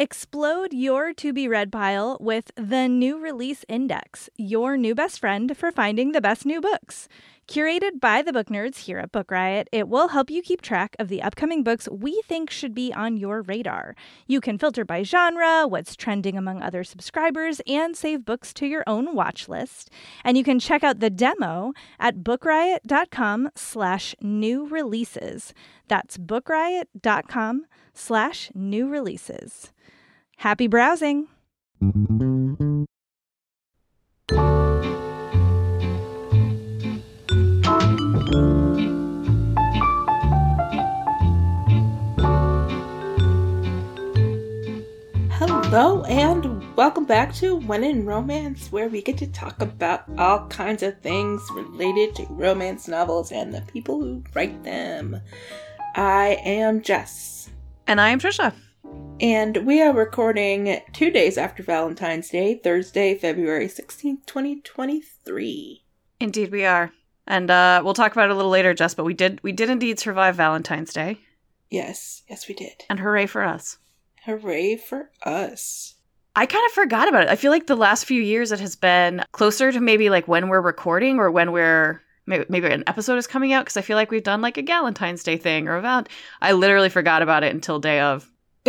Explode your to be read pile with the New Release Index, your new best friend for finding the best new books. Curated by the book nerds here at Book Riot, it will help you keep track of the upcoming books we think should be on your radar. You can filter by genre, what's trending among other subscribers, and save books to your own watch list. And you can check out the demo at bookriot.com slash new releases. That's bookriot.com slash new releases. Happy browsing! Hello and welcome back to When in Romance, where we get to talk about all kinds of things related to romance novels and the people who write them. I am Jess. And I am Trisha. And we are recording two days after Valentine's Day, Thursday, February 16th, 2023. Indeed we are. And uh, we'll talk about it a little later, Jess, but we did we did indeed survive Valentine's Day. Yes, yes we did. And hooray for us. Hooray for us. I kind of forgot about it. I feel like the last few years it has been closer to maybe like when we're recording or when we're maybe, maybe an episode is coming out because I feel like we've done like a Valentine's Day thing or a val- I literally forgot about it until day of.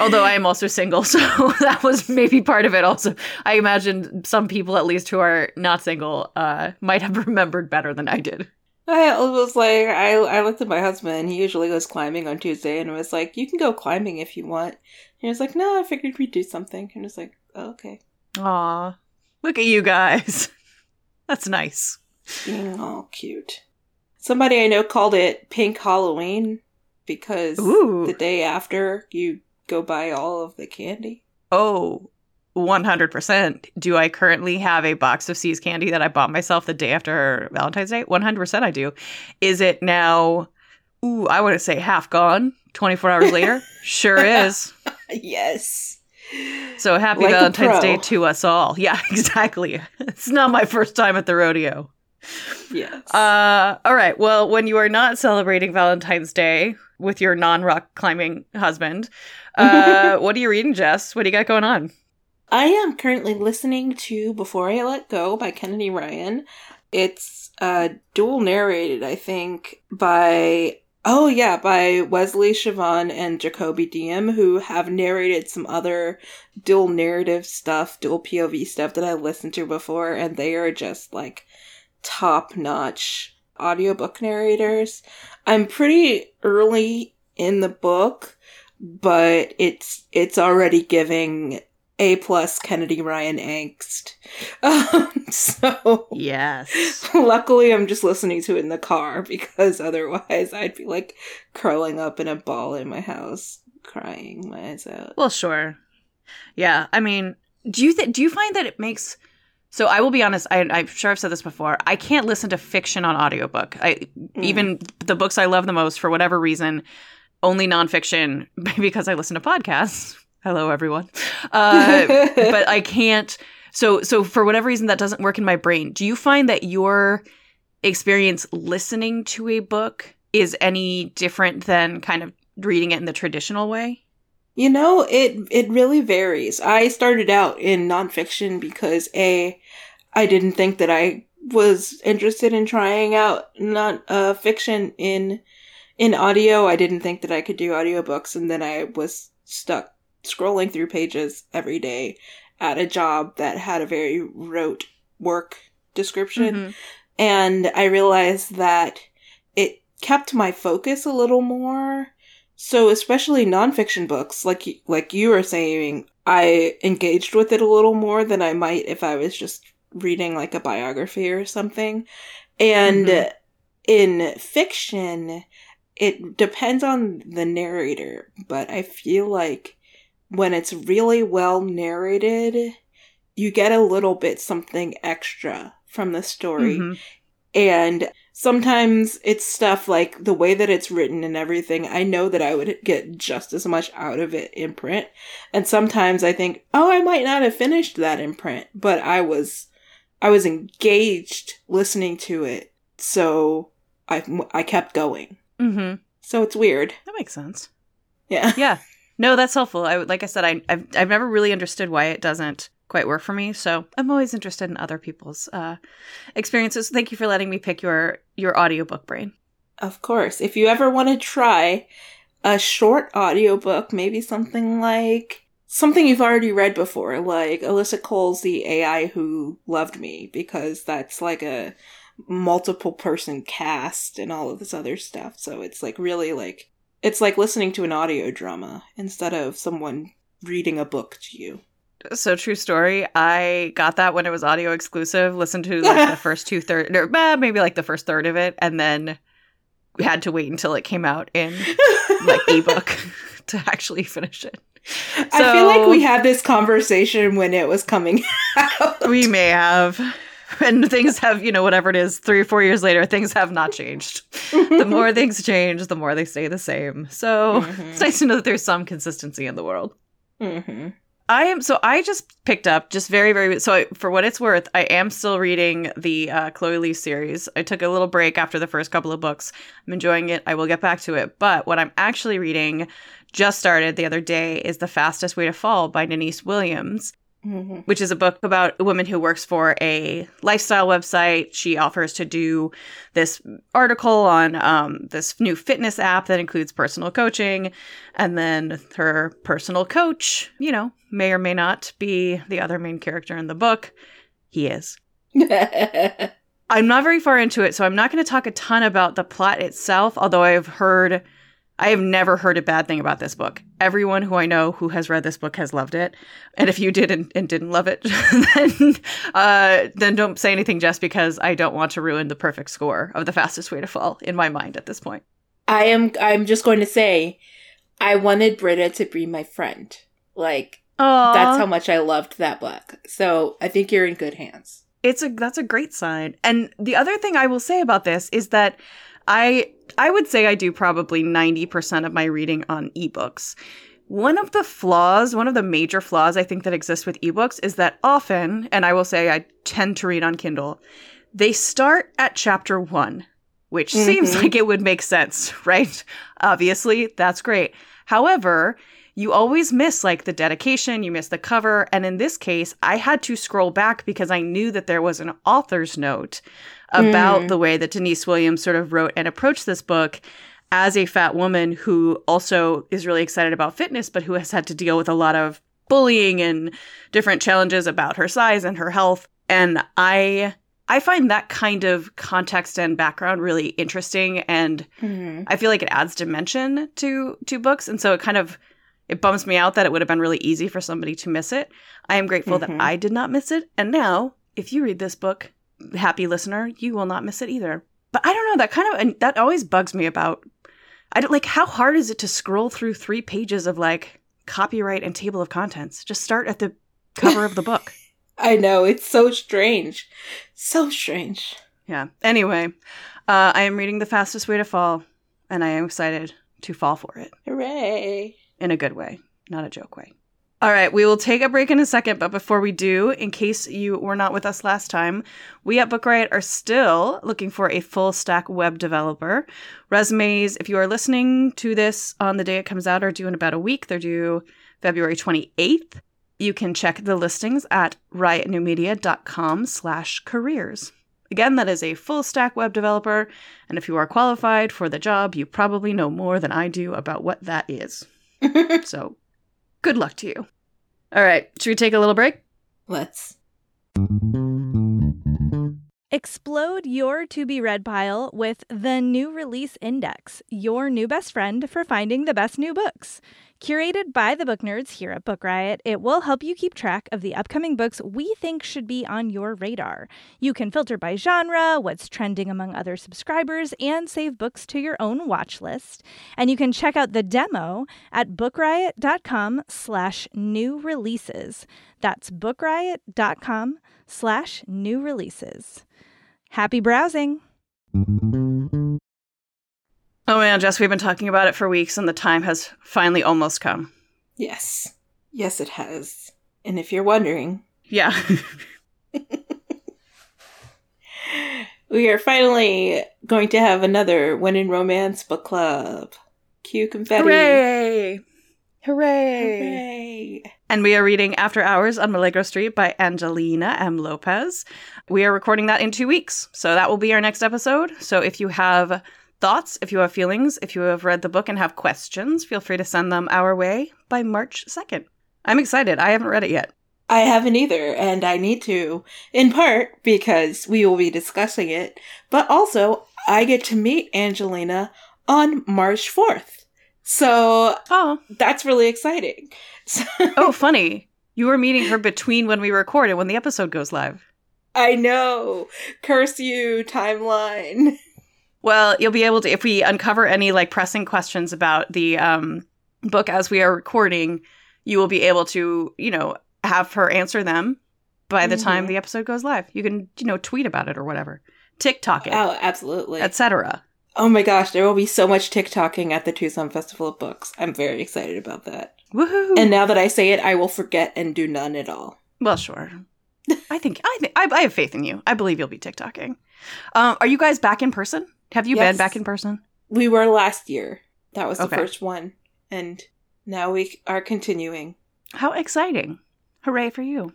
Although I am also single, so that was maybe part of it. Also, I imagine some people, at least who are not single, uh, might have remembered better than I did. I was like, I, I looked at my husband. He usually goes climbing on Tuesday, and I was like, "You can go climbing if you want." And he was like, "No, I figured we'd do something." And I was like, oh, "Okay." Aw, look at you guys. That's nice. Being all cute. Somebody I know called it Pink Halloween because Ooh. the day after you go buy all of the candy. Oh, 100%. Do I currently have a box of See's candy that I bought myself the day after Valentine's Day? 100% I do. Is it now, ooh, I want to say half gone 24 hours later? sure is. yes. So happy Like Valentine's. Day to us all. Yeah, exactly. It's not my first time at the rodeo. Yes. Uh, all right. Well, when you are not celebrating Valentine's Day with your non-rock climbing husband, uh, what are you reading, Jess? What do you got going on? I am currently listening to Before I Let Go by Kennedy Ryan. It's uh dual narrated, I think, by oh yeah, by Wesley Siobhan and Jakobi Diem, who have narrated some other dual narrative stuff, dual POV stuff that I listened to before, and they are just like top notch audiobook narrators. I'm pretty early in the book, but it's it's already giving a plus Kennedy Ryan angst. Um, so Yes. luckily, I'm just listening to it in the car because otherwise I'd be like curling up in a ball in my house, crying my eyes out. Well, sure. Yeah, I mean, do you th- do you find that it makes so I will be honest, I, I'm sure I've said this before. I can't listen to fiction on audiobook. I even the books I love the most for whatever reason, only nonfiction because I listen to podcasts. Hello, everyone. Uh, but I can't. So so for whatever reason that doesn't work in my brain. Do you find that your experience listening to a book is any different than kind of reading it in the traditional way? You know, it it really varies. I started out in nonfiction because a I didn't think that I was interested in trying out not uh fiction in in audio. I didn't think that I could do audiobooks and then I was stuck scrolling through pages every day at a job that had a very rote work description Mhm. and I realized that it kept my focus a little more. So especially nonfiction books, like like you were saying, I engaged with it a little more than I might if I was just reading like a biography or something. And Mhm. in fiction, it depends on the narrator, but I feel like when it's really well narrated, you get a little bit something extra from the story. Mhm. And sometimes it's stuff like the way that it's written and everything. I know that I would get just as much out of it in print. And sometimes I think, oh, I might not have finished that in print, but I was, I was engaged listening to it. So I, I kept going. Mhm. So it's weird. That makes sense. Yeah. Yeah. No, that's helpful. I like I said, I, I've I've never really understood why it doesn't quite work for me. So I'm always interested in other people's uh, experiences. Thank you for letting me pick your your audiobook brain. Of course. If you ever want to try a short audiobook, maybe something like something you've already read before, like Alyssa Cole's The AI Who Loved Me, because that's like a multiple person cast and all of this other stuff. So it's like really like it's like listening to an audio drama instead of someone reading a book to you. So true story. I got that when it was audio exclusive. Listened to like the first two third, or eh, maybe like the first third of it, and then had to wait until it came out in like ebook to actually finish it. I feel like we had this conversation when it was coming out. We may have. And things have, you know, whatever it is, three or four years later, things have not changed. The more things change, the more they stay the same. So Mhm. it's nice to know that there's some consistency in the world. hmm I am so I just picked up just very very so I, for what it's worth I am still reading the uh, Chloe Liese series. I took a little break after the first couple of books. I'm enjoying it. I will get back to it. But what I'm actually reading just started the other day is The Fastest Way to Fall by Denise Williams hmm which is a book about a woman who works for a lifestyle website. She offers to do this article on um, this new fitness app that includes personal coaching. And then her personal coach, you know, may or may not be the other main character in the book. He is. I'm not very far into it, so I'm not going to talk a ton about the plot itself, although I've heard. I have never heard a bad thing about this book. Everyone who I know who has read this book has loved it. And if you did and, and didn't love it, then uh, then don't say anything just because I don't want to ruin the perfect score of the fastest way to fall in my mind at this point. I am. I'm just going to say, I wanted Britta to be my friend. Like Oh, that's how much I loved that book. So I think you're in good hands. it's a that's a great sign. And the other thing I will say about this is that I I would say I do probably 90% of my reading on ebooks. One of the flaws, one of the major flaws I think that exists with ebooks is that often, and I will say I tend to read on Kindle, they start at chapter 1, which seems Mhm. like it would make sense, right? Obviously, that's great. However, you always miss like the dedication, you miss the cover, and in this case, I had to scroll back because I knew that there was an author's note about Mm. the way that Denise Williams sort of wrote and approached this book as a fat woman who also is really excited about fitness, but who has had to deal with a lot of bullying and different challenges about her size and her health. And I I find that kind of context and background really interesting and Mhm. I feel like it adds dimension to to books, and so it kind of it bums me out that it would have been really easy for somebody to miss it. I am grateful Mhm. that I did not miss it, and now if you read this book, happy listener, you will not miss it either. But I don't know that kind of and that always bugs me about. I don't like how hard is it to scroll through three pages of like copyright and table of contents? Just start at the cover of the book. I know it's so strange, so strange. Yeah. Anyway, uh, I am reading The Fastest Way to Fall, and I am excited to fall for it. Hooray! in a good way, not a joke way. All right, we will take a break in a second, but before we do, in case you were not with us last time, we at Book Riot are still looking for a full stack web developer. Resumes, if you are listening to this on the day it comes out, are due in about a week. They're due February 28th. You can check the listings at riotnewmedia.com slash careers. Again, that is a full stack web developer, and if you are qualified for the job, you probably know more than I do about what that is. So, good luck to you. All right, should we take a little break? Let's. Explode your to be read pile with the new release index, your new best friend for finding the best new books. Curated by the book nerds here at Book Riot, it will help you keep track of the upcoming books we think should be on your radar. You can filter by genre, what's trending among other subscribers, and save books to your own watch list. And you can check out the demo at bookriot.com slash new releases. That's bookriot.com slash new releases. Happy browsing! Oh man, Jess, we've been talking about it for weeks and the time has finally almost come. Yes, yes, it has. And if you're wondering, Yeah. we are finally going to have another When in Romance book club. Cue confetti. Hooray! Hooray! Hooray. And we are reading After Hours on Milagro Street by Angelina M. Lopez. We are recording that in two weeks. So that will be our next episode. So if you have thoughts, if you have feelings, if you have read the book and have questions, feel free to send them our way by March 2nd. I'm excited. I haven't read it yet. I haven't either, and I need to, in part because we will be discussing it, but also I get to meet Angelina on March 4th. So Oh, that's really exciting. oh, funny. You were meeting her between when we record and when the episode goes live. I know. Curse you, timeline. Well, you'll be able to if we uncover any like pressing questions about the um, book as we are recording, you will be able to, you know, have her answer them by the time Mhm. the episode goes live. You can, you know, tweet about it or whatever, TikTok it, Oh, absolutely. etc. oh my gosh, there will be so much TikToking at the Tucson Festival of Books. I'm very excited about that. Woohoo! And now that I say it, I will forget and do none at all. well, sure. I think I think I, I have faith in you. I believe you'll be TikToking. Um, are you guys back in person? Have you been back in person? We were last year. That was the Okay. first one. And now we are continuing. How exciting! Hooray for you!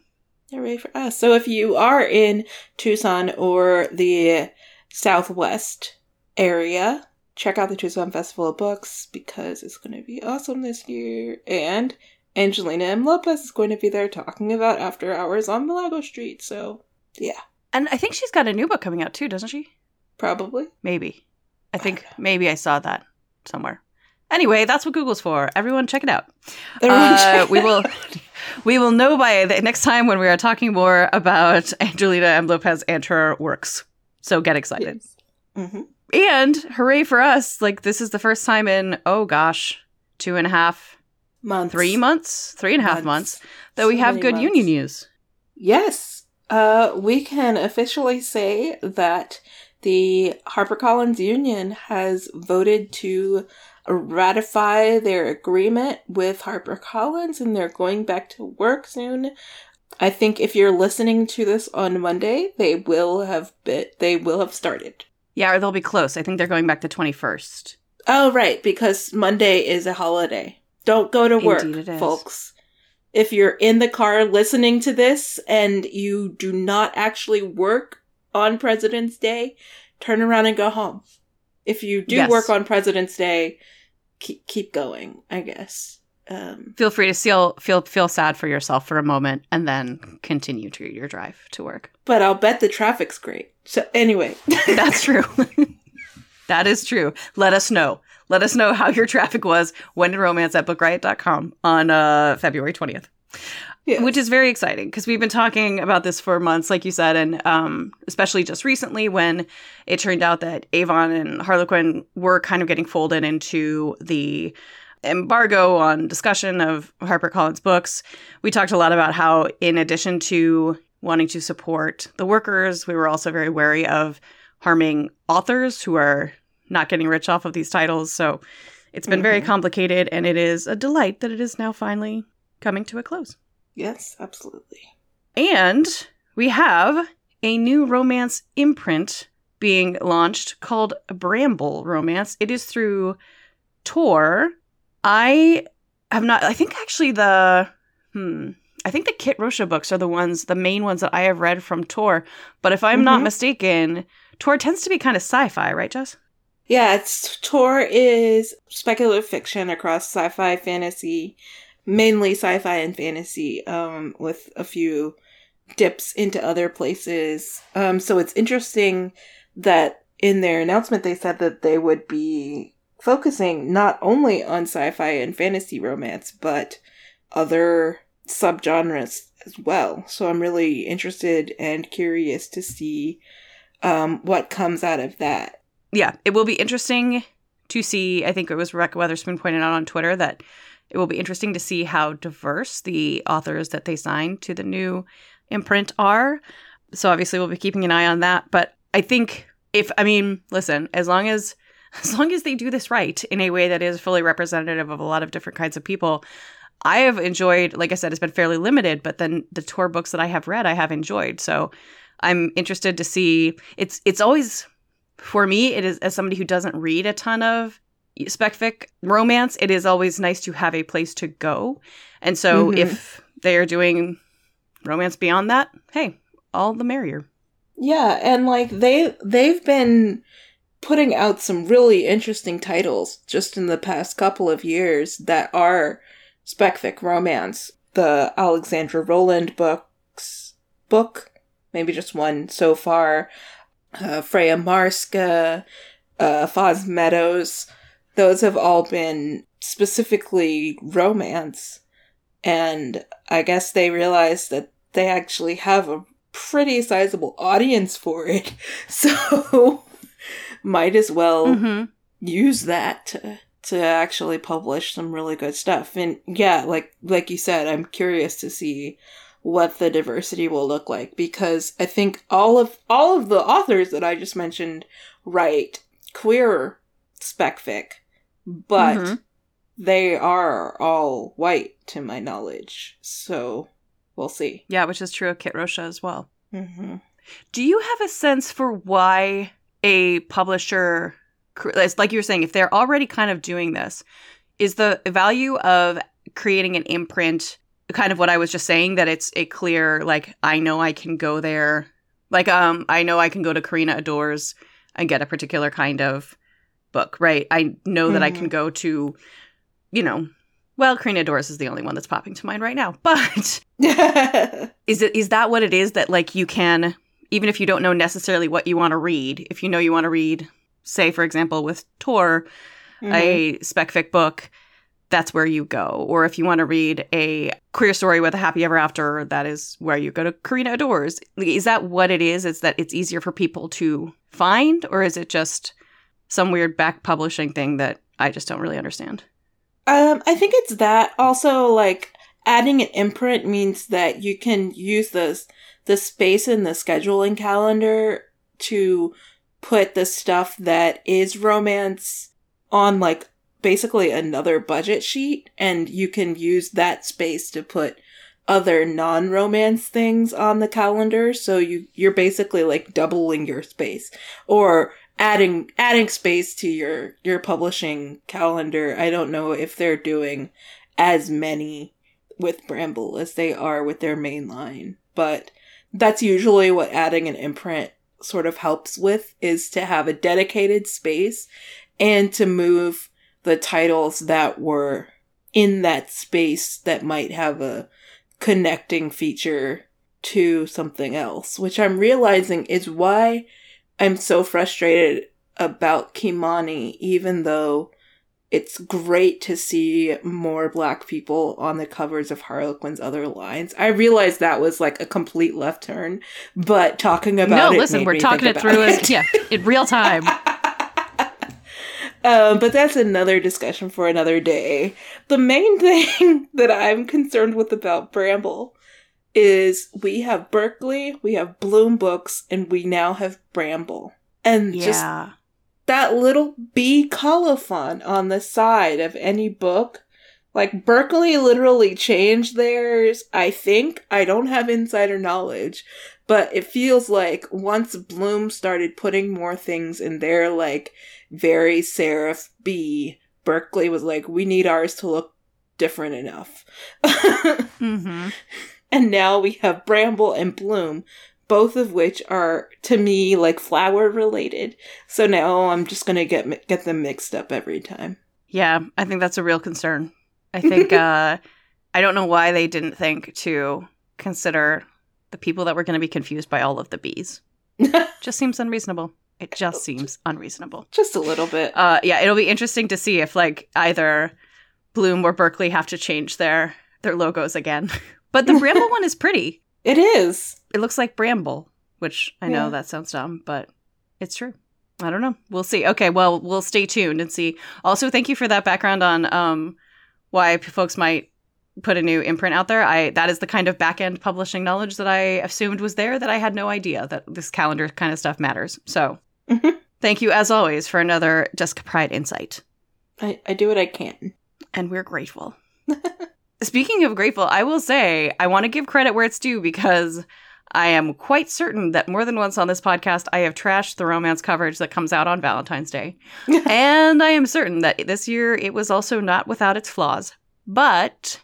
Hooray for us. So if you are in Tucson or the Southwest area, check out the Tucson Festival of Books because it's going to be awesome this year. And Angelina M. Lopez is going to be there talking about After Hours on Milagro Street. So, yeah, And I think she's got a new book coming out too, doesn't she? probably. Maybe. I think don't maybe I saw that somewhere. Anyway, that's what Google's for. Everyone, check it out. Uh, check- we will we will know by the next time when we are talking more about Angelina M. Lopez and her works. So get excited. Mhm. And hooray for us! Like this is the first time in oh gosh, two and a half, Months. three months, three and a half months, that we have good months. union news. Yes. Uh, we can officially say that the HarperCollins Union has voted to ratify their agreement with HarperCollins and they're going back to work soon. I think if you're listening to this on Monday, they will have bit they will have started. Yeah, or they'll be close. I think they're going back to twenty first. Oh right, because Monday is a holiday. Don't go to work, Indeed it is. folks. If you're in the car listening to this and you do not actually work on President's Day, turn around and go home. If you do Yes. work on President's Day, keep keep going, I guess. Um, Feel free to feel feel feel sad for yourself for a moment and then continue to your drive to work. but I'll bet the traffic's great. So anyway, That's true. that is true. Let us know. Let us know how your traffic was when in romance at bookriot.com on uh, February 20th, yeah. which is very exciting because we've been talking about this for months, like you said, and um, especially just recently when it turned out that Avon and Harlequin were kind of getting folded into the embargo on discussion of HarperCollins books. We talked a lot about how, in addition to wanting to support the workers, we were also very wary of harming authors who are not getting rich off of these titles. So it's been very Mhm. complicated, and it is a delight that it is now finally coming to a close. yes, absolutely. And we have a new romance imprint being launched called Bramble Romance. It is through Tor. I have not, I think actually the, hmm, I think the Kit Rocha books are the ones, the main ones that I have read from Tor. But if I'm not Mhm. mistaken, Tor tends to be kind of sci fi, right, Jess? Yeah, it's Tor is speculative fiction across sci-fi, fantasy, mainly sci-fi and fantasy, um, with a few dips into other places. Um, so it's interesting that in their announcement they said that they would be focusing not only on sci-fi and fantasy romance, but other subgenres as well. So I'm really interested and curious to see um, what comes out of that. yeah, it will be interesting to see. I think it was Rebekah Weatherspoon pointed out on Twitter that it will be interesting to see how diverse the authors that they signed to the new imprint are. So obviously, we'll be keeping an eye on that. But I think if I mean, listen, as long as as long as they do this right in a way that is fully representative of a lot of different kinds of people. I have enjoyed, like I said, it's been fairly limited, but then the Tor books that I have read, I have enjoyed. So I'm interested to see. It's it's always for me, it is as somebody who doesn't read a ton of spec fic romance, it is always nice to have a place to go. And so Mhm. if they are doing romance beyond that, hey, all the merrier. Yeah, and like they they've been putting out some really interesting titles just in the past couple of years that are spec fic romance. The Alexandra Rowland books book, maybe just one so far. Uh, Freya Marske, uh, Foz Meadows, those have all been specifically romance. And I guess they realized that they actually have a pretty sizable audience for it. So might as well Mm-hmm. use that to to actually publish some really good stuff. And yeah, like like you said, I'm curious to see what the diversity will look like because I think all of all of the authors that I just mentioned write queer spec fic, but Mhm. they are all white to my knowledge. So we'll see. Yeah, which is true of Kit Rocha as well. hmm Do you have a sense for why a publisher, like you were saying, if they're already kind of doing this, is the value of creating an imprint kind of what I was just saying that it's a clear like I know I can go there, like um I know I can go to Carina Adores and get a particular kind of book, right? I know that I can go to, you know, well, Carina Adores is the only one that's popping to mind right now, but is it is that what it is that like you can even if you don't know necessarily what you want to read if you know you want to read say for example with tor Mm-hmm. a spec fic book that's where you go or if you want to read a queer story with a happy ever after that is where you go to carina adores is that what it is is that it's easier for people to find or is it just some weird back publishing thing that i just don't really understand Um, I think it's that. Also, like adding an imprint means that you can use the the space in the scheduling calendar to put the stuff that is romance on like basically another budget sheet, and you can use that space to put other non-romance things on the calendar. So you you're basically like doubling your space, or adding adding space to your your publishing calendar. I don't know if they're doing as many with Bramble as they are with their main line, but that's usually what adding an imprint sort of helps with is to have a dedicated space and to move the titles that were in that space that might have a connecting feature to something else, which I'm realizing is why I'm so frustrated about Kimani, even though it's great to see more black people on the covers of Harlequin's other lines. I realized that was like a complete left turn, but talking about no it. listen we're talking it through as yeah in real time um, but that's another discussion for another day. The main thing that I'm concerned with about Bramble is we have Berkley, we have Bloom Books, and we now have Bramble. And just yeah that little bee colophon on the side of any book. Like Berkley literally changed theirs, I think. I don't have insider knowledge, but it feels like once Bloom started putting more things in their like very serif B, Berkley was like, we need ours to look different enough. mm-hmm. and now we have Bramble and Bloom, both of which are to me like flower related. So now I'm just gonna get get them mixed up every time. Yeah, I think that's a real concern. I think uh I don't know why they didn't think to consider the people that were going to be confused by all of the bees. just seems unreasonable. It just seems unreasonable. just a little bit. Uh yeah, it'll be interesting to see if like either Bloom or Berkley have to change their their logos again. but the Bramble one is pretty. It is. It looks like Bramble, which I know Yeah. that sounds dumb, but it's true. I don't know. We'll see. Okay, well, we'll stay tuned and see. Also, thank you for that background on um why folks might put a new imprint out there. I that is the kind of back end publishing knowledge that I assumed was there that I had no idea that this calendar kind of stuff matters. So, Mhm. thank you as always for another Jessica Pryde insight, I, I do what I can. and we're grateful. Speaking of grateful, I will say I want to give credit where it's due because I am quite certain that more than once on this podcast, I have trashed the romance coverage that comes out on Valentine's Day. and I am certain that this year it was also not without its flaws. But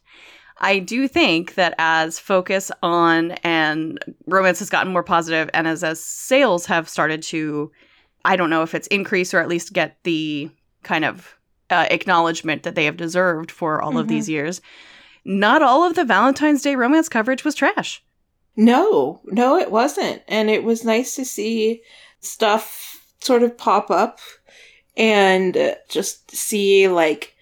I do think that as focus on and romance has gotten more positive and as, as sales have started to, I don't know if it's increase or at least get the kind of uh, acknowledgement that they have deserved for all of these years, not all of the Valentine's Day romance coverage was trash. No, no, it wasn't. And it was nice to see stuff sort of pop up and just see like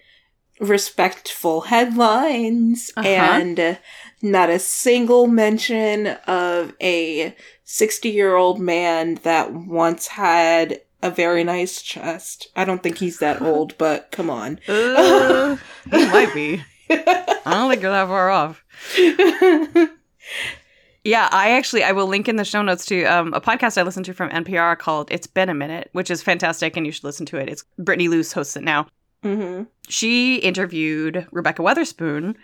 respectful headlines Uh-huh. and not a single mention of a 60 year old man that once had a very nice chest. I don't think he's that old, but come on. Uh, it might be. I don't think you're that far off. Yeah, I actually I will link in the show notes to um, a podcast I listened to from NPR called "It's Been a Minute," which is fantastic, and you should listen to it. It's Brittany Luse hosts it now. hmm She interviewed Rebekah Weatherspoon,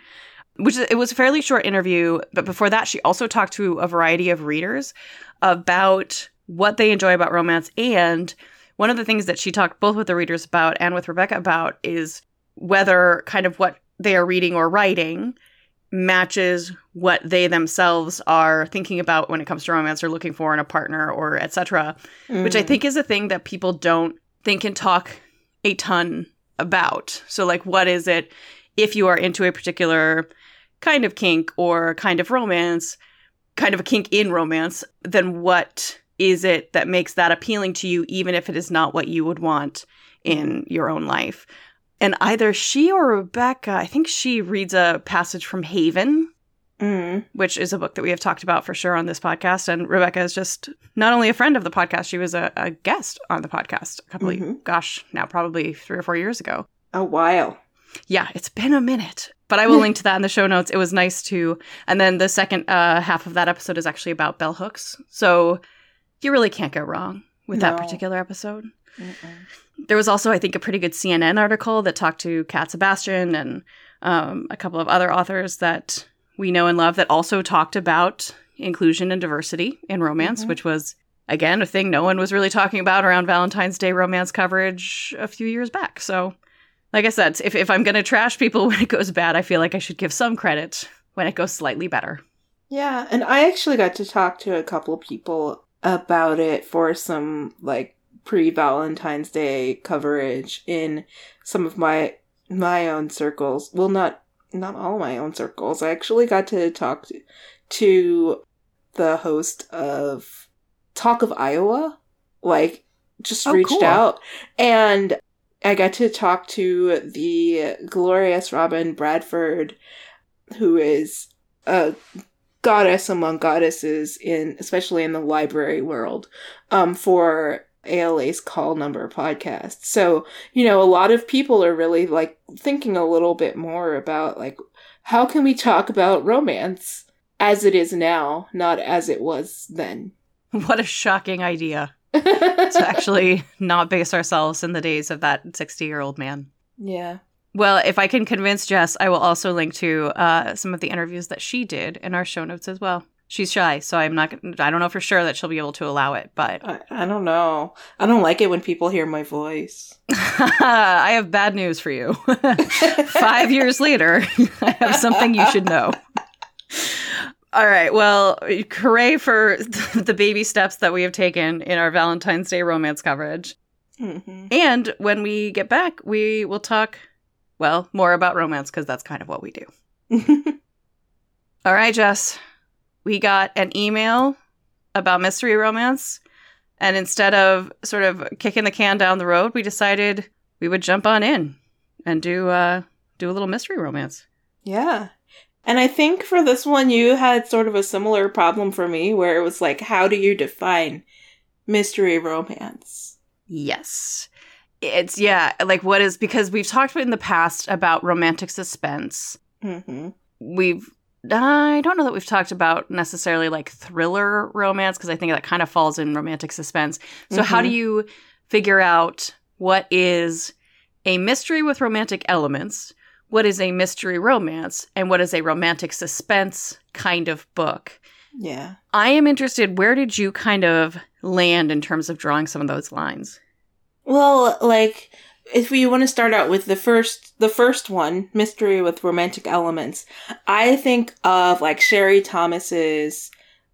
which is, it was a fairly short interview, but before that, she also talked to a variety of readers about what they enjoy about romance. And one of the things that she talked both with the readers about and with Rebekah about is whether kind of what they are reading or writing matches what they themselves are thinking about when it comes to romance or looking for in a partner or etc which I mm. think is a thing that people don't think and talk a ton about. So, like, what is it if you are into a particular kind of kink or kind of romance, kind of a kink in romance, then what is it that makes that appealing to you, even if it is not what you would want in your own life? And either she or Rebekah, I think she reads a passage from Haven, Mm. which is a book that we have talked about for sure on this podcast. And Rebekah is just not only a friend of the podcast, she was a, a guest on the podcast a couple Mhm. of, gosh, now probably three or four years ago. A while. Yeah, it's been a minute. But I will link to that in the show notes. It was nice to. And then the second uh, half of that episode is actually about bell hooks. So you really can't go wrong with that particular episode. There was also, I think, a pretty good CNN article that talked to Cat Sebastian and um, a couple of other authors that we know and love that also talked about inclusion and diversity in romance, Mhm. which was, again, a thing no one was really talking about around Valentine's Day romance coverage a few years back. So, like I said, if, if I'm going to trash people when it goes bad, I feel like I should give some credit when it goes slightly better. Yeah, and I actually got to talk to a couple of people about it for some like pre-Valentine's Day coverage in some of my my own circles. Well, not not all my own circles. I actually got to talk to, to the host of Talk of Iowa, like just Oh, reached cool. out and I got to talk to the glorious Robin Bradford who is a goddess among goddesses in especially in the library world um for ALA's call number podcast. So, you know, a lot of people are really like thinking a little bit more about like how can we talk about romance as it is now, not as it was then. What a shocking idea to actually not base ourselves in the days of that 60 year old man. yeah. Well, if I can convince Jess, I will also link to uh, some of the interviews that she did in our show notes as well. She's shy, so I'm not. I don't know for sure that she'll be able to allow it, but I, I don't know. I don't like it when people hear my voice. I have bad news for you. Five years later, I have something you should know. All right. Well, hooray for the baby steps that we have taken in our Valentine's Day romance coverage. hmm And when we get back, we will talk, well, more about romance because that's kind of what we do. All right, Jess. We got an email about mystery romance. And instead of sort of kicking the can down the road, we decided we would jump on in and do uh do a little mystery romance. Yeah. And I think for this one, you had sort of a similar problem for me where it was like, how do you define mystery romance? Yes. It's yeah, like what is because we've talked in the past about romantic suspense. hmm We've I don't know that we've talked about necessarily like thriller romance because I think that kind of falls in romantic suspense. So how do mm-hmm. you figure out what is a mystery with romantic elements? What is a mystery romance and what is a romantic suspense kind of book? Yeah. I am interested. Where did you kind of land in terms of drawing some of those lines? Well, like if we want to start out with the first the first one, mystery with romantic elements, I think of like Sherry Thomas's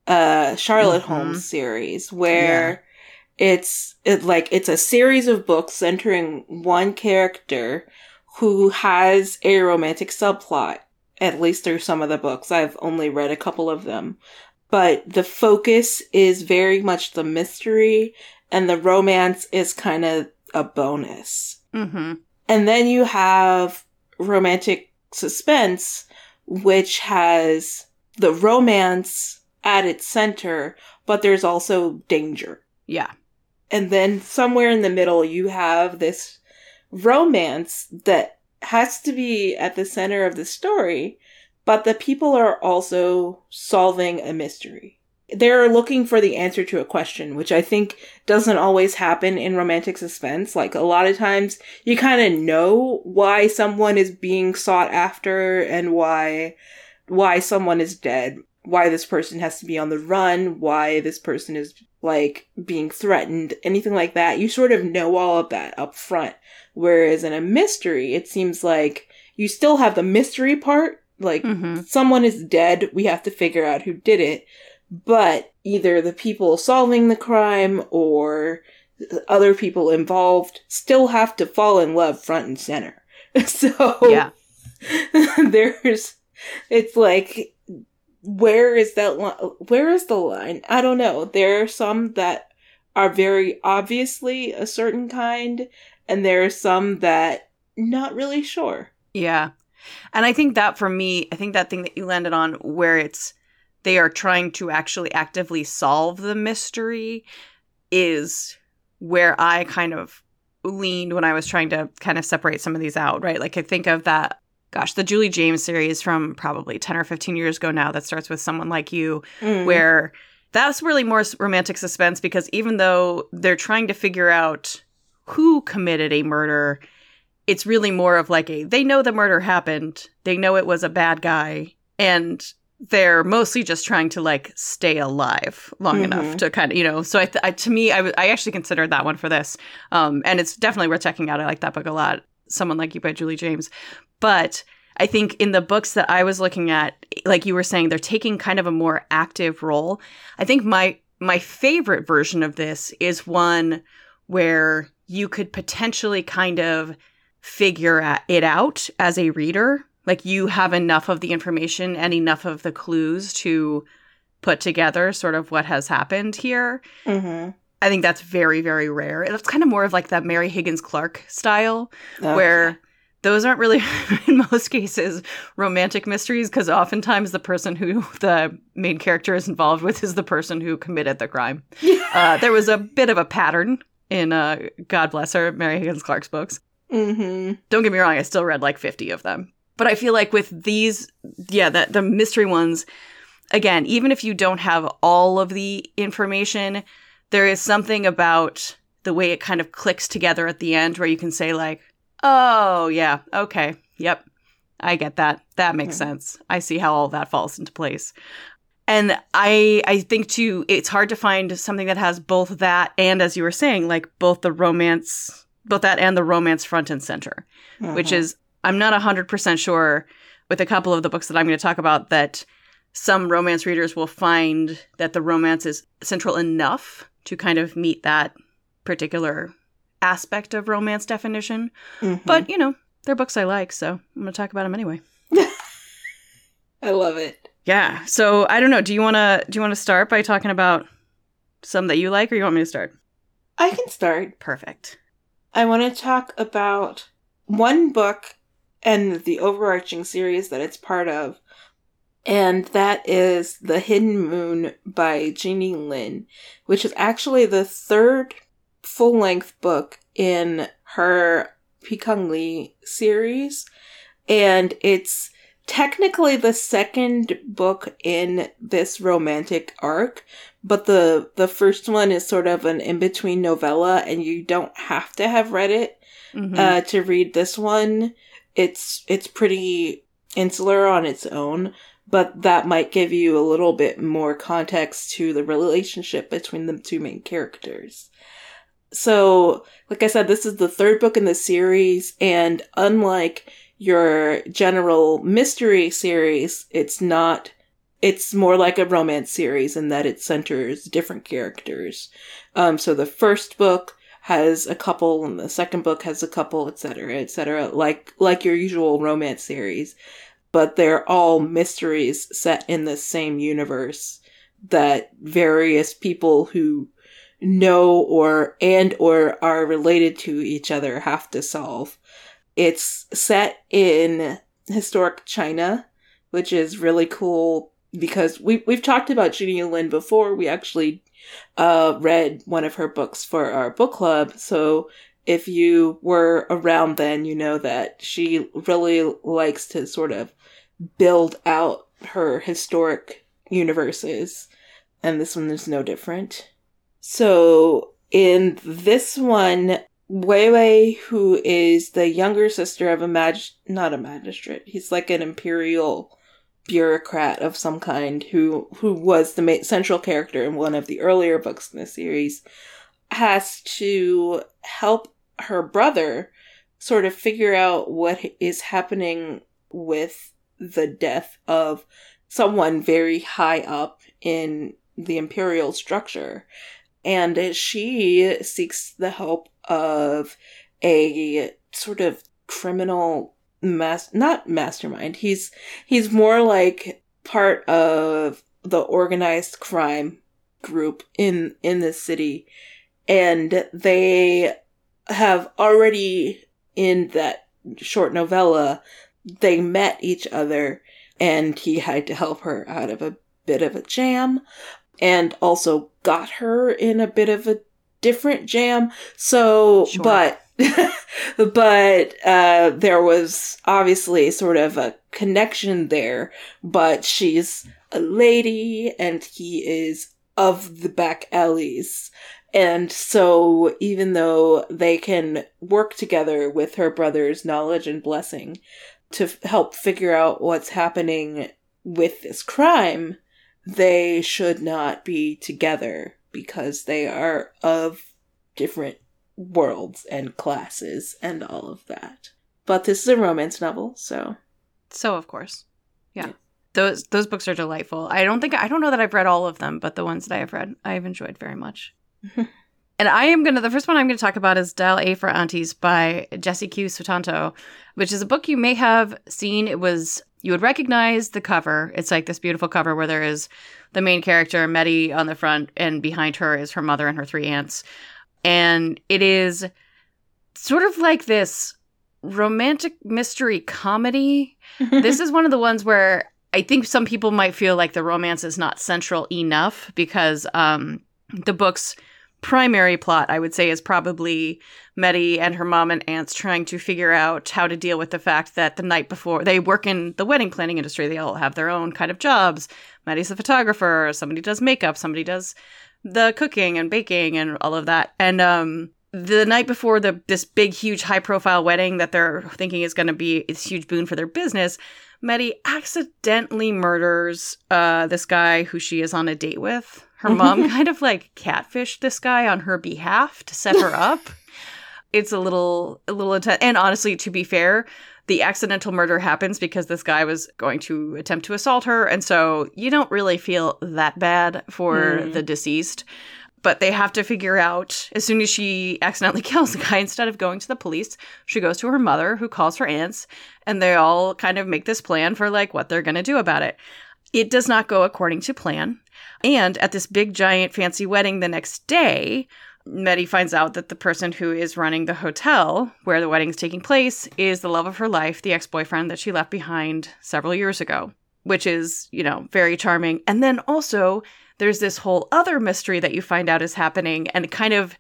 uh Charlotte Mhm. Holmes series where it's it like it's a series of books centering one character who has a romantic subplot at least through some of the books. I've only read a couple of them. But the focus is very much the mystery and the romance is kind of a bonus Mm-hmm. and then you have romantic suspense, which has the romance at its center, but there's also danger. Yeah. And then somewhere in the middle, you have this romance that has to be at the center of the story, but the people are also solving a mystery. They're looking for the answer to a question, which I think doesn't always happen in romantic suspense. Like a lot of times you kind of know why someone is being sought after and why why someone is dead, why this person has to be on the run, why this person is like being threatened, anything like that. You sort of know all of that up front. Whereas in a mystery, it seems like you still have the mystery part, like Mm-hmm. someone is dead, we have to figure out who did it. But either the people solving the crime or other people involved still have to fall in love front and center. So Yeah. there's it's like where is that li- where is the line? I don't know. There are some that are very obviously a certain kind and there are some that not really sure. Yeah. And I think that for me, I think that thing that you landed on where it's they are trying to actually actively solve the mystery is where I kind of leaned when I was trying to kind of separate some of these out, right? Like I think of that gosh, the Julie James series from probably 10 or 15 years ago now that starts with someone like you Mm. where that's really more romantic suspense because even though they're trying to figure out who committed a murder, it's really more of like a they know the murder happened, they know it was a bad guy, and they're mostly just trying to like stay alive long Mhm. enough to kind of you know. So I, th- I to me, I, w- I actually considered that one for this, um, and it's definitely worth checking out. I like that book a lot. Someone like you by Julie James, but I think in the books that I was looking at, like you were saying, they're taking kind of a more active role. I think my my favorite version of this is one where you could potentially kind of figure it out as a reader. Like you have enough of the information and enough of the clues to put together sort of what has happened here. Mhm. I think that's very, very rare. That's kind of more of like that Mary Higgins Clark style Okay. where those aren't really in most cases romantic mysteries because oftentimes the person who the main character is involved with is the person who committed the crime uh, there was a bit of a pattern in uh, god bless her mary higgins clark's books Mhm. don't get me wrong i still read like 50 of them but i feel like with these yeah the, the mystery ones again even if you don't have all of the information there is something about the way it kind of clicks together at the end where you can say like oh yeah okay yep i get that. That makes sense. I see how all that falls into place. And i i think too it's hard to find something that has both that and as you were saying like both the romance both that and the romance front and center which Mhm. is I'm not 100% sure with a couple of the books that I'm going to talk about that some romance readers will find that the romance is central enough to kind of meet that particular aspect of romance definition. Mhm. But, you know, they're books I like, so I'm going to talk about them anyway. I love it. Yeah. So, I don't know, do you want to do you want to start by talking about some that you like or you want me to start? I can start. Perfect. I want to talk about one book and the overarching series that it's part of, and that is The Hidden Moon by Jeannie Lin, which is actually the third full length book in her Pingkang Li series, and it's technically the second book in this romantic arc but the the first one is sort of an in between novella and you don't have to have read it Mhm. uh to read this one it's it's pretty insular on its own, but that might give you a little bit more context to the relationship between the two main characters. So, like I said, this is the third book in the series, and unlike your general mystery series, it's not, it's more like a romance series in that it centers different characters. Um, so the first book has a couple, and the second book has a couple, etc., etc., like, like your usual romance series. But they're all mysteries set in the same universe that various people who know or and or are related to each other have to solve. It's set in historic China, which is really cool because we we've talked about Jeannie Lin before. We actually uh, read one of her books for our book club, so if you were around then, you know that she really likes to sort of build out her historic universes, and this one is no different. So in this one, Wei Wei, who is the younger sister of a mag, not a magistrate, he's like an imperial bureaucrat of some kind who who was the central character in one of the earlier books in the series, has to help her brother sort of figure out what is happening with the death of someone very high up in the imperial structure. And she seeks the help of a sort of criminal mas not mastermind he's he's more like part of the organized crime group in in this city and they have already in that short novella they met each other and he had to help her out of a bit of a jam and also got her in a bit of a different jam. So, sure. but, but, uh, there was obviously sort of a connection there, but she's a lady and he is of the back alleys. And so, even though they can work together with her brother's knowledge and blessing to f- help figure out what's happening with this crime, they should not be together because they are of different worlds and classes and all of that. But this is a romance novel, so so of course. Yeah. yeah. Those those books are delightful. I don't think I don't know that I've read all of them, but the ones that I have read, I've enjoyed very much. and I am gonna the first one I'm gonna talk about is Dial A for Aunties by Jesse Q Sutanto, which is a book you may have seen. It was you would recognize the cover. It's like this beautiful cover where there is the main character, Meddy, on the front, and behind her is her mother and her three aunts. And it is sort of like this romantic mystery comedy. this is one of the ones where I think some people might feel like the romance is not central enough because um, the book's primary plot, I would say, is probably Meddy and her mom and aunts trying to figure out how to deal with the fact that the night before they work in the wedding planning industry, they all have their own kind of jobs. Meddy's a photographer, somebody does makeup, somebody does the cooking and baking and all of that. And um, the night before the this big, huge, high profile wedding that they're thinking is going to be a huge boon for their business, Meddy accidentally murders uh, this guy who she is on a date with her mom kind of like catfished this guy on her behalf to set her up. it's a little a little intense. And honestly, to be fair, the accidental murder happens because this guy was going to attempt to assault her, and so you don't really feel that bad for mm. the deceased. But they have to figure out as soon as she accidentally kills the guy, instead of going to the police, she goes to her mother, who calls her aunts, and they all kind of make this plan for like what they're going to do about it. It does not go according to plan. And at this big, giant, fancy wedding the next day, Meddy finds out that the person who is running the hotel where the wedding is taking place is the love of her life, the ex boyfriend that she left behind several years ago, which is, you know, very charming. And then also, there's this whole other mystery that you find out is happening, and kind of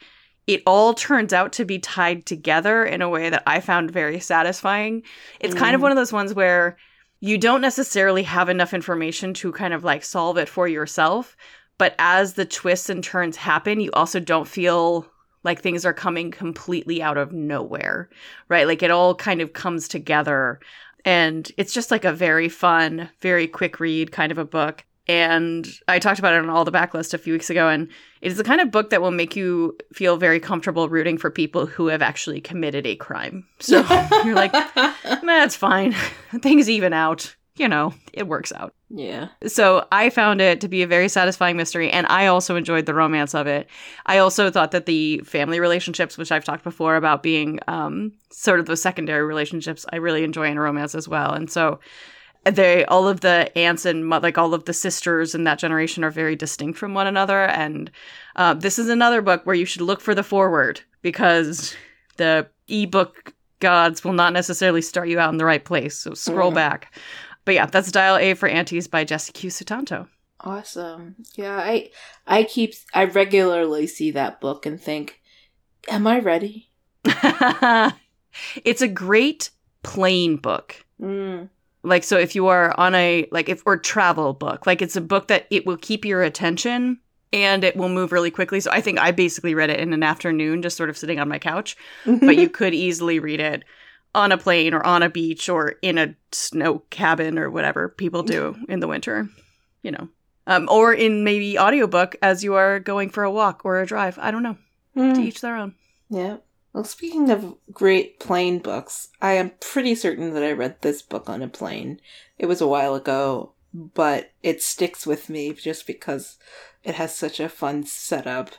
it all turns out to be tied together in a way that I found very satisfying. It's mm. kind of mm. one of those ones where you don't necessarily have enough information to kind of like solve it for yourself. But as the twists and turns happen, you also don't feel like things are coming completely out of nowhere, right? Like it all kind of comes together. And it's just like a very fun, very quick read kind of a book. And I talked about it on all the backlist a few weeks ago. And it is the kind of book that will make you feel very comfortable rooting for people who have actually committed a crime. So you're like, that's fine. Things even out. You know, it works out. Yeah. So I found it to be a very satisfying mystery, and I also enjoyed the romance of it. I also thought that the family relationships, which I've talked before about being um, sort of those secondary relationships, I really enjoy in a romance as well. And so they all of the aunts and like all of the sisters in that generation are very distinct from one another. And uh, this is another book where you should look for the forward because the ebook gods will not necessarily start you out in the right place. So scroll Mhm. back. But yeah, that's Dial A for Aunties by Jesse Q. Sutanto. Awesome. Yeah, I I keep I regularly see that book and think, am I ready? it's a great plain book. Mm. Like so if you are on a like if or travel book, like it's a book that it will keep your attention and it will move really quickly. So I think I basically read it in an afternoon just sort of sitting on my couch, but you could easily read it on a plane or on a beach or in a snow cabin or whatever people do in the winter, you know. Um, or in maybe audiobook as you are going for a walk or a drive. I don't know. To Mm. each their own. Yeah. Well, speaking of great plane books, I am pretty certain that I read this book on a plane. It was a while ago, but it sticks with me just because it has such a fun setup.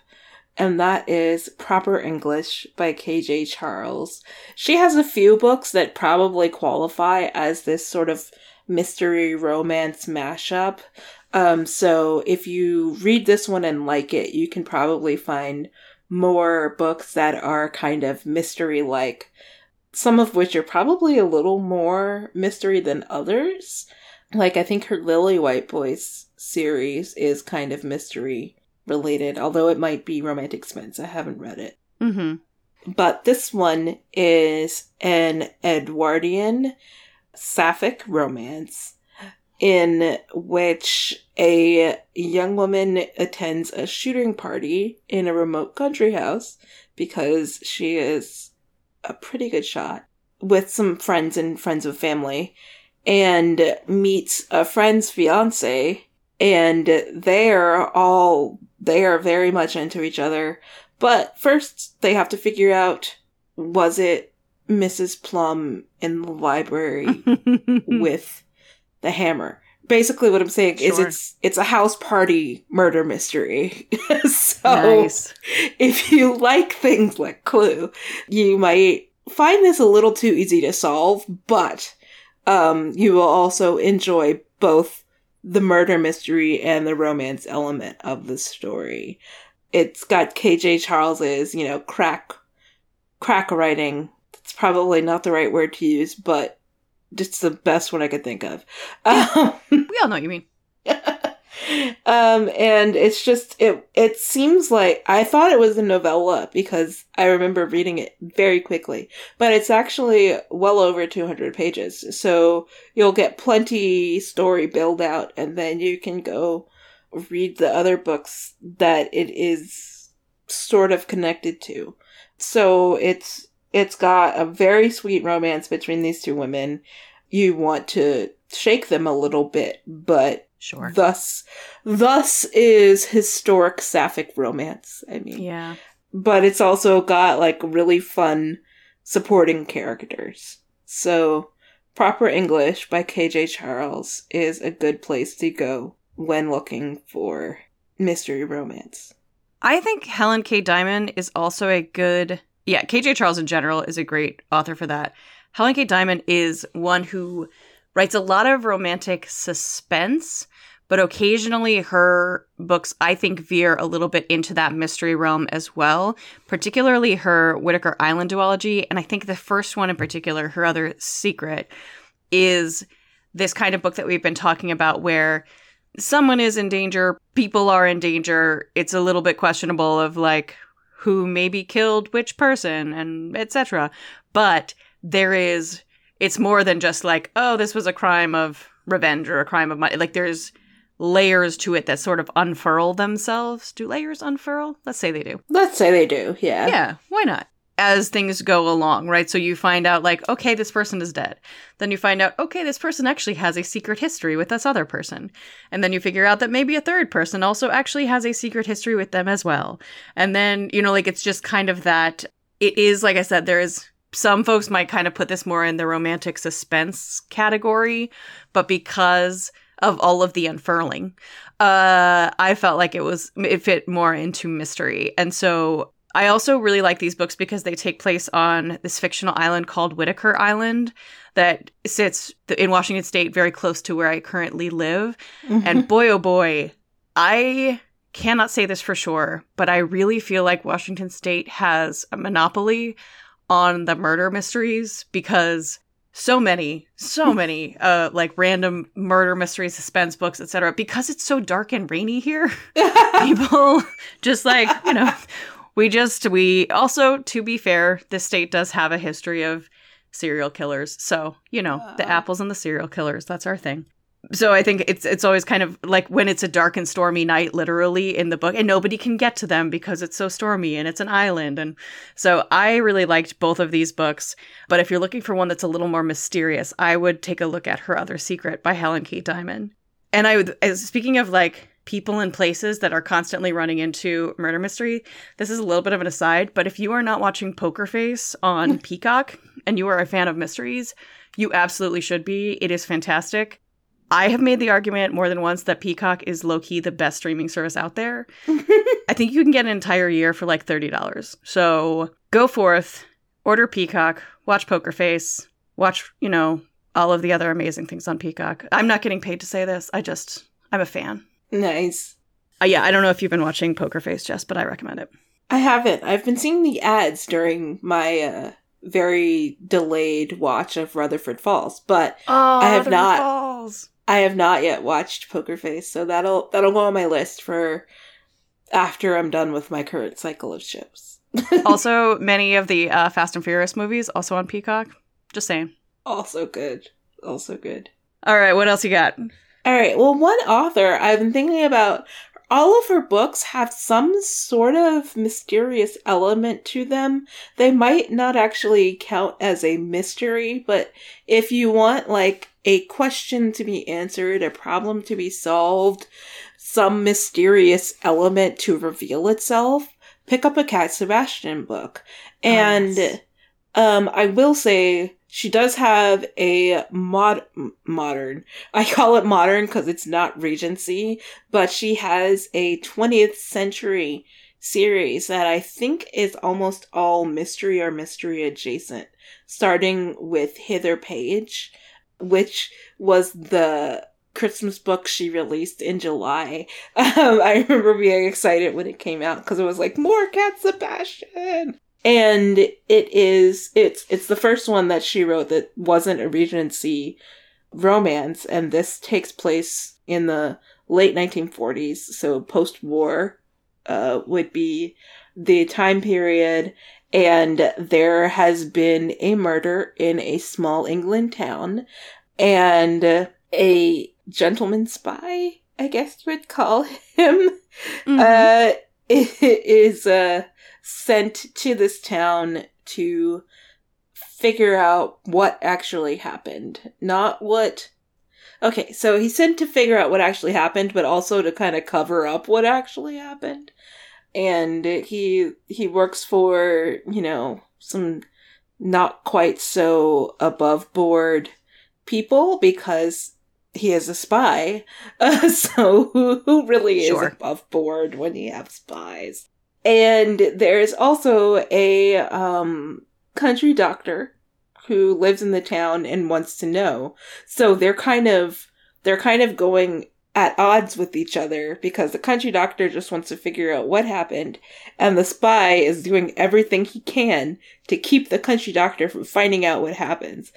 And that is Proper English by KJ Charles. She has a few books that probably qualify as this sort of mystery romance mashup. Um, so if you read this one and like it, you can probably find more books that are kind of mystery like, some of which are probably a little more mystery than others. Like, I think her Lilywhite Boys series is kind of mystery related, although it might be romantic suspense. I haven't read it. Mm-hmm. But this one is an Edwardian sapphic romance in which a young woman attends a shooting party in a remote country house because she is a pretty good shot with some friends and friends of family and meets a friend's fiance and they are all they are very much into each other but first, they have to figure out was it Mrs. Plum in the library with the hammer? Basically, what I'm saying is it's it's a house party murder mystery. so nice. if you like things like Clue, you might find this a little too easy to solve, but um, you will also enjoy both the murder mystery and the romance element of the story. It's got KJ Charles's, you know, crack crack writing. It's probably not the right word to use, but just the best one I could think of. Um, We all know what you mean. Um and it's just it it seems like i thought it was a novella because i remember reading it very quickly but it's actually well over 200 pages. So you'll get plenty story build out and then you can go read the other books that it is sort of connected to. So it's it's got a very sweet romance between these two women. You want to shake them a little bit but Sure. Thus, thus is historic sapphic romance. I mean, yeah. but it's also got like really fun supporting characters. So, Proper English by KJ Charles is a good place to go when looking for mystery romance. I think HelenKay Dimon is also a good. Yeah, KJ Charles in general is a great author for that. HelenKay Dimon is one who writes a lot of romantic suspense, but occasionally her books, I think, veer a little bit into that mystery realm as well, particularly her Whitaker Island duology. And I think the first one in particular, her other secret, is this kind of book that we've been talking about where someone is in danger, people are in danger. It's a little bit questionable of like who maybe killed which person and etc. But there is it's more than just like, oh, this was a crime of revenge or a crime of money. Like there's layers to it that sort of unfurl themselves. Do layers unfurl? Let's say they do. Let's say they do, yeah. Yeah, why not? as things go along, right? So you find out, like, okay, this person is dead. Then you find out, okay, this person actually has a secret history with this other person. And then you figure out that maybe a third person also actually has a secret history with them as well. And then, you know, like, it's just kind of that it is, like I said, there is some folks might kind of put this more in the romantic suspense category, but because of all of the unfurling, uh, I felt like it was it fit more into mystery. And so I also really like these books because they take place on this fictional island called Whitaker Island that sits in Washington State, very close to where I currently live. Mm-hmm. And boy, oh boy, I cannot say this for sure, but I really feel like Washington State has a monopoly on the murder mysteries because so many so many uh like random murder mystery suspense books etc because it's so dark and rainy here people just like you know we just we also to be fair the state does have a history of serial killers so you know uh. the apples and the serial killers that's our thing so I think it's it's always kind of like when it's a dark and stormy night, literally in the book, and nobody can get to them because it's so stormy and it's an island. And so I really liked both of these books. But if you're looking for one that's a little more mysterious, I would take a look at Her Other Secret by HelenKay Dimon. And I would, speaking of like people and places that are constantly running into murder mystery, this is a little bit of an aside. But if you are not watching Poker Face on Peacock and you are a fan of mysteries, you absolutely should be. It is fantastic I have made the argument more than once that Peacock is low key the best streaming service out there. I think you can get an entire year for like $30. So go forth, order Peacock, watch Poker Face, watch, you know, all of the other amazing things on Peacock. I'm not getting paid to say this. I just, I'm a fan. Nice. Uh, yeah, I don't know if you've been watching Poker Face, Jess, but I recommend it. I haven't. I've been seeing the ads during my uh, very delayed watch of Rutherford Falls, but oh, I have Rutherford not. Falls. I have not yet watched Poker Face, so that'll that'll go on my list for after I'm done with my current cycle of shows. also, many of the uh, Fast and Furious movies also on Peacock. Just saying. Also good. Also good. All right, what else you got? All right. Well, one author I've been thinking about all of her books have some sort of mysterious element to them. They might not actually count as a mystery, but if you want like a question to be answered, a problem to be solved, some mysterious element to reveal itself, pick up a Cat Sebastian book. And oh, yes. um I will say she does have a mod modern. I call it modern because it's not Regency, but she has a 20th century series that I think is almost all mystery or mystery adjacent, starting with Hither Page, which was the Christmas book she released in July. Um, I remember being excited when it came out because it was like more Cat Sebastian and it is it's it's the first one that she wrote that wasn't a regency romance and this takes place in the late 1940s so post-war uh, would be the time period and there has been a murder in a small england town and a gentleman spy i guess you would call him mm-hmm. uh is uh sent to this town to figure out what actually happened. Not what. Okay, so he's sent to figure out what actually happened, but also to kind of cover up what actually happened. And he he works for, you know, some not quite so above board people because he is a spy. Uh, so who, who really sure. is above board when you have spies? And there's also a um, country doctor who lives in the town and wants to know. So they're kind of they're kind of going at odds with each other because the country doctor just wants to figure out what happened and the spy is doing everything he can to keep the country doctor from finding out what happens.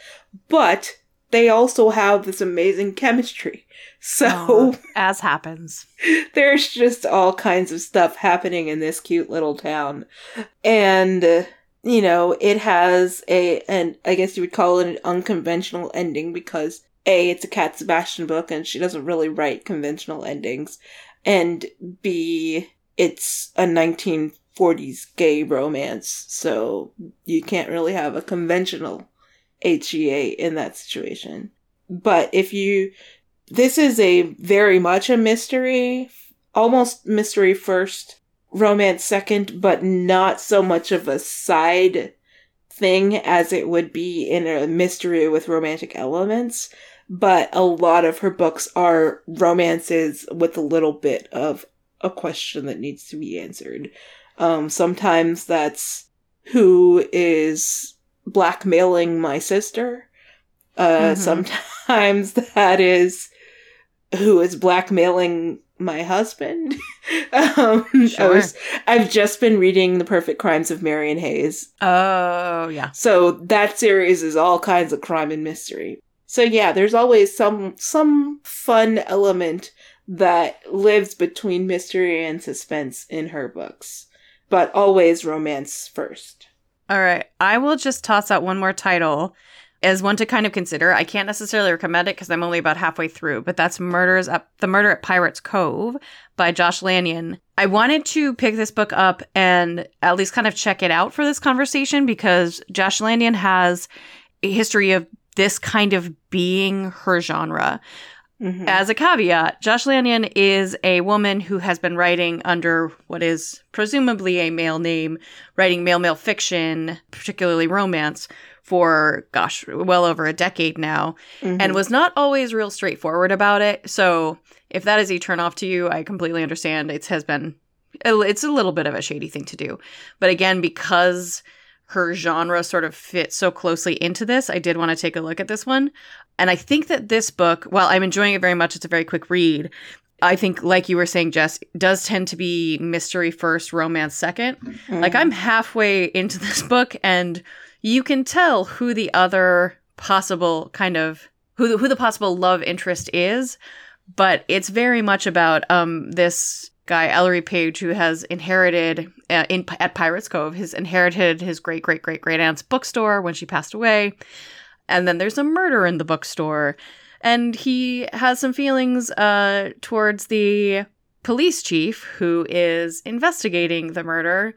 But they also have this amazing chemistry. So, uh, as happens, there's just all kinds of stuff happening in this cute little town. And, uh, you know, it has a, and I guess you would call it an unconventional ending because A, it's a Cat Sebastian book and she doesn't really write conventional endings. And B, it's a 1940s gay romance, so you can't really have a conventional HEA in that situation. But if you, this is a very much a mystery, almost mystery first, romance second, but not so much of a side thing as it would be in a mystery with romantic elements. But a lot of her books are romances with a little bit of a question that needs to be answered. Um, sometimes that's who is blackmailing my sister. Uh, mm-hmm. Sometimes that is who is blackmailing my husband. um, sure. I was, I've just been reading The Perfect Crimes of Marian Hayes. Oh, yeah. So that series is all kinds of crime and mystery. So yeah, there's always some some fun element that lives between mystery and suspense in her books, but always romance first. All right. I will just toss out one more title as one to kind of consider. I can't necessarily recommend it because I'm only about halfway through, but that's Murders at The Murder at Pirates Cove by Josh Lanyon. I wanted to pick this book up and at least kind of check it out for this conversation because Josh Lanyon has a history of this kind of being her genre. Mm-hmm. As a caveat, Josh Lanyon is a woman who has been writing under what is presumably a male name, writing male male fiction, particularly romance, for gosh, well over a decade now, mm-hmm. and was not always real straightforward about it. So if that is a turn off to you, I completely understand. It has been it's a little bit of a shady thing to do. But again, because her genre sort of fits so closely into this, I did want to take a look at this one. And I think that this book, while I'm enjoying it very much, it's a very quick read. I think, like you were saying, Jess, does tend to be mystery first, romance 2nd mm-hmm. Like I'm halfway into this book, and you can tell who the other possible kind of who the, who the possible love interest is, but it's very much about um this guy Ellery Page who has inherited uh, in at Pirates Cove, has inherited his great great great great aunt's bookstore when she passed away. And then there's a murder in the bookstore. And he has some feelings uh, towards the police chief who is investigating the murder.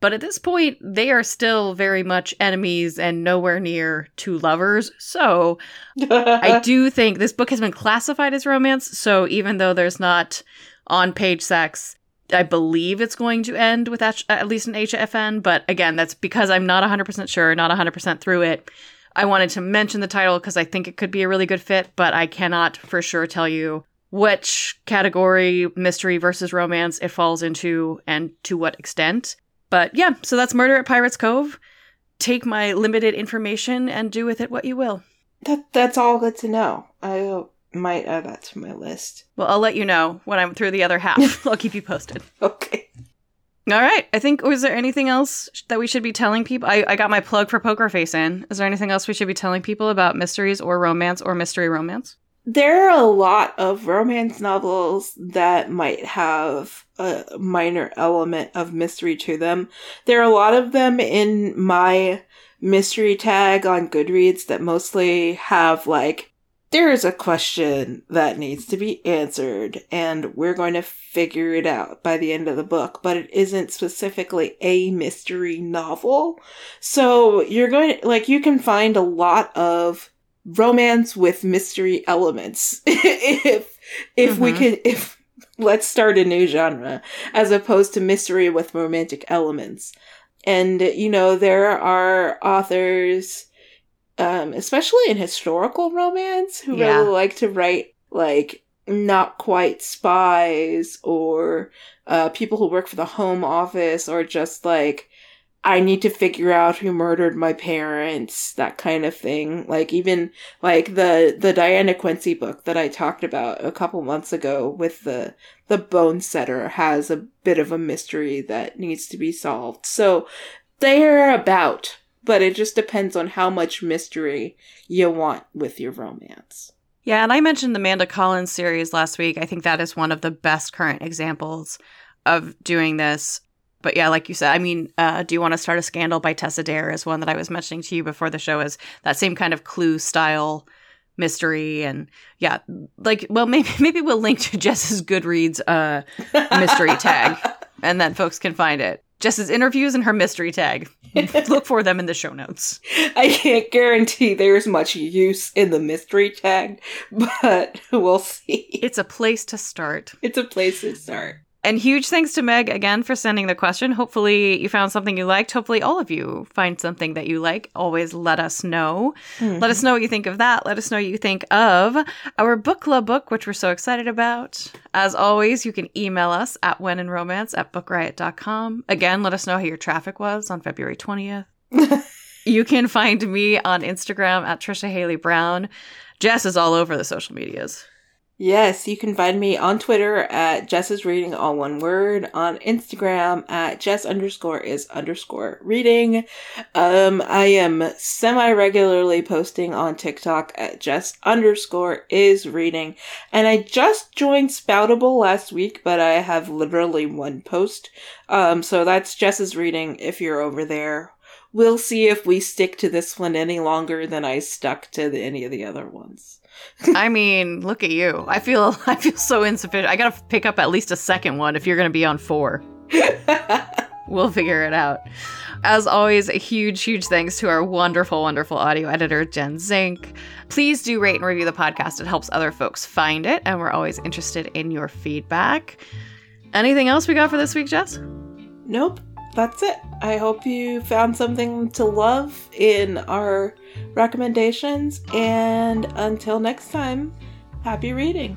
But at this point they are still very much enemies and nowhere near two lovers. So i do think this book has been classified as romance. So even though there's not on page sex I believe it's going to end with at least an HFN, but again, that's because I'm not 100% sure, not 100% through it. I wanted to mention the title because I think it could be a really good fit, but I cannot for sure tell you which category, mystery versus romance, it falls into and to what extent. But yeah, so that's Murder at Pirates Cove. Take my limited information and do with it what you will. That that's all good to know. I might add that to my list. Well, I'll let you know when I'm through the other half. I'll keep you posted. Okay. All right. I think was there anything else that we should be telling people? I, I got my plug for Poker Face in. Is there anything else we should be telling people about mysteries or romance or mystery romance? There are a lot of romance novels that might have a minor element of mystery to them. There are a lot of them in my mystery tag on Goodreads that mostly have like there is a question that needs to be answered and we're going to figure it out by the end of the book, but it isn't specifically a mystery novel. So you're going to, like, you can find a lot of romance with mystery elements. if, if mm-hmm. we could, if, let's start a new genre as opposed to mystery with romantic elements. And, you know, there are authors, um, especially in historical romance, who yeah. really like to write like not quite spies or uh, people who work for the home office or just like I need to figure out who murdered my parents, that kind of thing. Like even like the the Diana Quincy book that I talked about a couple months ago with the the bone setter has a bit of a mystery that needs to be solved. So they're about but it just depends on how much mystery you want with your romance. Yeah, and I mentioned the Amanda Collins series last week. I think that is one of the best current examples of doing this. But yeah, like you said, I mean, uh, Do You Want to Start a Scandal by Tessa Dare is one that I was mentioning to you before the show, is that same kind of clue style mystery and yeah like well maybe maybe we'll link to jess's goodreads uh mystery tag and then folks can find it Jess's interviews and her mystery tag. Look for them in the show notes. I can't guarantee there's much use in the mystery tag, but we'll see. It's a place to start. It's a place to start. And huge thanks to Meg again for sending the question. Hopefully, you found something you liked. Hopefully, all of you find something that you like. Always let us know. Mm-hmm. Let us know what you think of that. Let us know what you think of our book club book, which we're so excited about. As always, you can email us at wheninromance at bookriot.com. Again, let us know how your traffic was on February 20th. you can find me on Instagram at Trisha Haley Brown. Jess is all over the social medias. Yes, you can find me on Twitter at Jess's reading all one word, on Instagram at Jess underscore is underscore reading. Um, I am semi regularly posting on TikTok at Jess underscore is reading. And I just joined Spoutible last week, but I have literally one post. Um, so that's Jess's reading if you're over there. We'll see if we stick to this one any longer than I stuck to the, any of the other ones. I mean, look at you. I feel I feel so insufficient. I gotta pick up at least a second one if you're gonna be on four. we'll figure it out. As always, a huge, huge thanks to our wonderful, wonderful audio editor, Jen Zink. Please do rate and review the podcast. It helps other folks find it, and we're always interested in your feedback. Anything else we got for this week, Jess? Nope. That's it. I hope you found something to love in our recommendations. And until next time, happy reading.